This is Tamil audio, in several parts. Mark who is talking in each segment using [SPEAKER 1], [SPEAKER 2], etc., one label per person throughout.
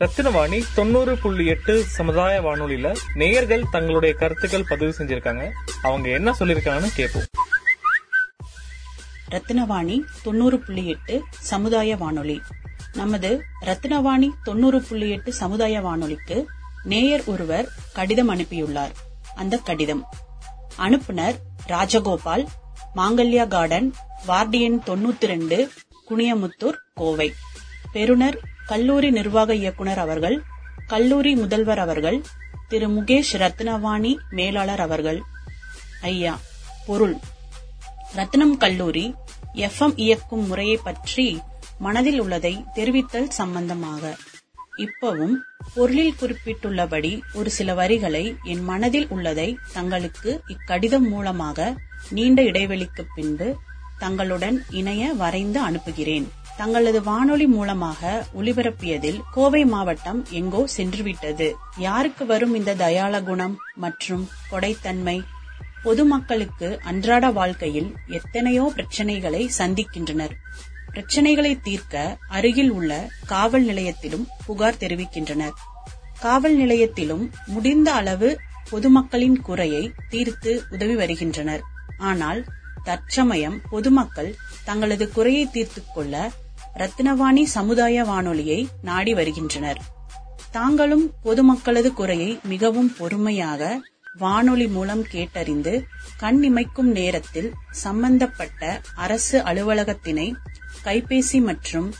[SPEAKER 1] ரத்தினவாணி தொண்ணூறு புள்ளி எட்டு சமுதாய வானொலியில நேயர்கள் தங்களுடைய கருத்துக்கள் பதிவு செஞ்சிருக்காங்க. அவங்க என்ன சொல்லிருக்காங்கன்னு கேட்போம்.
[SPEAKER 2] ரத்தினவாணி தொண்ணூறு புள்ளி எட்டு சமுதாய வானொலி. நமது ரத்தினவாணி தொண்ணூறு புள்ளி எட்டு சமுதாய வானொலிக்கு நேயர் ஒருவர் கடிதம் அனுப்பியுள்ளார். அந்த கடிதம். அனுப்புனர் ராஜகோபால் மாங்கல்யா கார்டன் வார்டியன் தொண்ணூத்தி ரெண்டு குனியமுத்தூர் கோவை. பெறுநர் கல்லூரி நிர்வாக இயக்குனர் அவர்கள் கல்லூரி முதல்வர் அவர்கள் திரு முகேஷ் ரத்னவாணி மேலாளர் அவர்கள். ஐயா பொருள். ரத்னம் கல்லூரி எஃப்எம் இயக்கும் முறையை பற்றி மனதில் உள்ளதை தெரிவித்தல் சம்பந்தமாக. இப்பவும் பொருளில் குறிப்பிட்டுள்ளபடி ஒரு சில வரிகளை என் மனதில் உள்ளதை தங்களுக்கு இக்கடிதம் மூலமாக நீண்ட இடைவெளிக்கு பின்பு தங்களுடன் இணைய வரைந்து அனுப்புகிறேன். தங்களது வானொலி மூலமாக ஒலிபரப்பியதில் கோவை மாவட்டம் எங்கோ சென்றுவிட்டது. யாருக்கு வரும் இந்த தயால குணம் மற்றும் கொடைத்தன்மை? பொதுமக்களுக்கு அன்றாட வாழ்க்கையில் எத்தனையோ பிரச்சனைகளை சந்திக்கின்றனர். பிரச்சனைகளை தீர்க்க அருகில் உள்ள காவல் நிலையத்திலும் புகார் தெரிவிக்கின்றனர். காவல் நிலையத்திலும் முடிந்த அளவு பொதுமக்களின் குறையை தீர்த்து உதவி வருகின்றனர். ஆனால் தற்சமயம் பொதுமக்கள் தங்களது குறையை தீர்த்துக் கொள்ள ரத்னவாணி சமுதாய வானொலியை நாடி வருகின்றனர். தாங்களும் பொதுமக்களது குறையை மிகவும் பொறுமையாக வானொலி மூலம் கேட்டறிந்து கண் இமைக்கும் நேரத்தில் சம்பந்தப்பட்ட அரசு அலுவலகத்தினை கைபேசி மற்றும்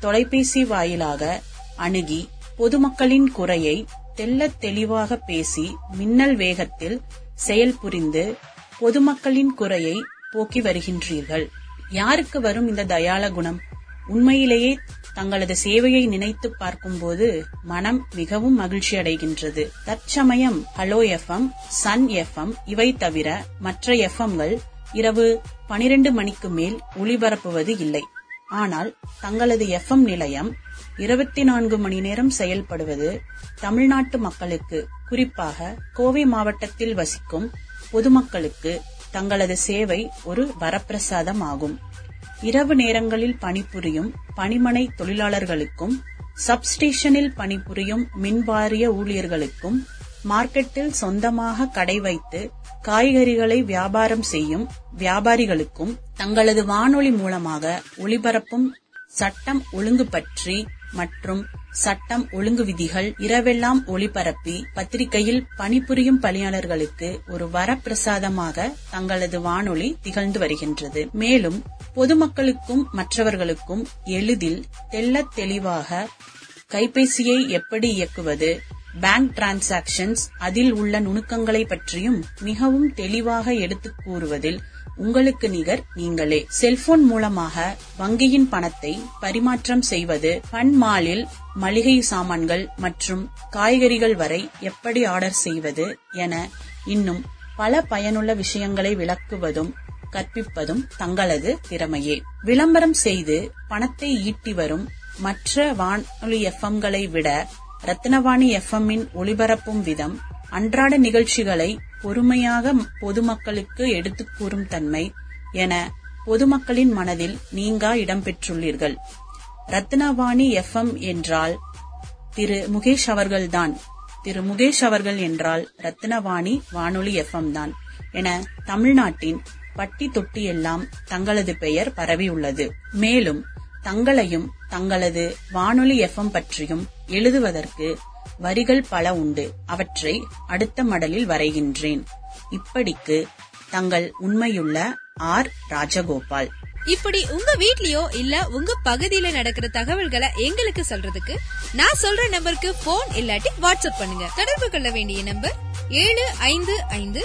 [SPEAKER 2] தொலைபேசி வாயிலாக அணுகி பொதுமக்களின் குறையை தெள்ளத் தெளிவாக பேசி மின்னல் வேகத்தில் செயல்புரிந்து பொதுமக்களின் குறையை போக்கி வருகின்றீர்கள். யாருக்கு வரும் இந்த தயால குணம்? உண்மையிலேயே தங்களது சேவையை நினைத்து பார்க்கும்போது மனம் மிகவும் மகிழ்ச்சி அடைகின்றது. தற்சமயம் ஹலோ எஃப்எம் சன் எஃப்எம் இவை தவிர மற்ற எஃப்எம்கள் இரவு பனிரெண்டு மணிக்கு மேல் ஒளிபரப்புவது இல்லை. ஆனால் தங்களது எஃப்எம் நிலையம் இருபத்தி நான்கு மணி நேரம் செயல்படுவது தமிழ்நாட்டு மக்களுக்கு குறிப்பாக கோவை மாவட்டத்தில் வசிக்கும் பொதுமக்களுக்கு தங்களது சேவை ஒரு வரப்பிரசாதம் ஆகும் இரவு நேரங்களில் பணிபுரியும் பணிமனை தொழிலாளர்களுக்கும் சப்ஸ்டேஷனில் பணிபுரியும் மின்வாரிய ஊழியர்களுக்கும் மார்க்கெட்டில் சொந்தமாக கடை வைத்து காய்கறிகளை வியாபாரம் செய்யும் வியாபாரிகளுக்கும் தங்களது வானொலி மூலமாக ஒளிபரப்பும் சட்டம் ஒழுங்கு பற்றி மற்றும் சட்டம் ஒழுங்கு விதிகள் இரவெல்லாம் ஒளிபரப்பி பத்திரிகையில் பணிபுரியும் பணியாளர்களுக்கு ஒரு வரப்பிரசாதமாக தங்களது வானொலி திகழ்ந்து வருகின்றது. மேலும் பொதுமக்களுக்கும் மற்றவர்களுக்கும் எளிதில் தெள்ளத் தெளிவாக கைபேசியை எப்படி இயக்குவது பேங்க் டிரான்சாக்ஷன்ஸ் அதில் உள்ள நுணுக்கங்களை பற்றியும் மிகவும் தெளிவாக எடுத்துக் கூறுவதில் உங்களுக்கு நிகர் நீங்களே. செல்போன் மூலமாக வங்கியின் பணத்தை பரிமாற்றம் செய்வது பன் மாலில் மளிகை சாமான்கள் மற்றும் காய்கறிகள் வரை எப்படி ஆர்டர் செய்வது என இன்னும் பல பயனுள்ள விஷயங்களை விளக்குவதும் கற்பிப்பதும் தங்களது திறமையே. விளம்பரம் செய்து பணத்தை ஈட்டி வரும் மற்ற வானொலி எஃப்எம்களை விட ரத்னவாணி எஃப்எம்மின் ஒளிபரப்பும் விதம் அன்றாட நிகழ்ச்சிகளை பொறுமையாக பொதுமக்களுக்கு எடுத்துக் கூறும் தன்மை என பொதுமக்களின் மனதில் நீங்கா இடம்பெற்றுள்ளீர்கள் ரத்னவாணி எஃப்எம் என்றால் திரு முகேஷ் அவர்கள்தான். திரு முகேஷ் அவர்கள் என்றால் ரத்னவாணி வானொலி எஃப்எம் தான். என தமிழ்நாட்டின் பட்டி தொட்டி எல்லாம் தங்களது பெயர் பரவியுள்ளது. மேலும் தங்களையும் தங்களது வானொலி எஃப்எம் பற்றியும் எழுதுவதற்கு வரிகள் பல உண்டு. அவற்றை அடுத்த மடலில் வரைகின்றேன். இப்படிக்கு தங்கள் உண்மையுள்ள ஆர். ராஜகோபால்.
[SPEAKER 3] இப்படி உங்க வீட்லயோ இல்ல உங்க பகுதியில நடக்கிற தகவல்களை எங்களுக்கு சொல்றதுக்கு நான் சொல்ற நம்பருக்கு போன் இல்லாட்டி வாட்ஸ்அப் பண்ணுங்க. தொடர்பு கொள்ள வேண்டிய நம்பர் ஏழு ஐந்து ஐந்து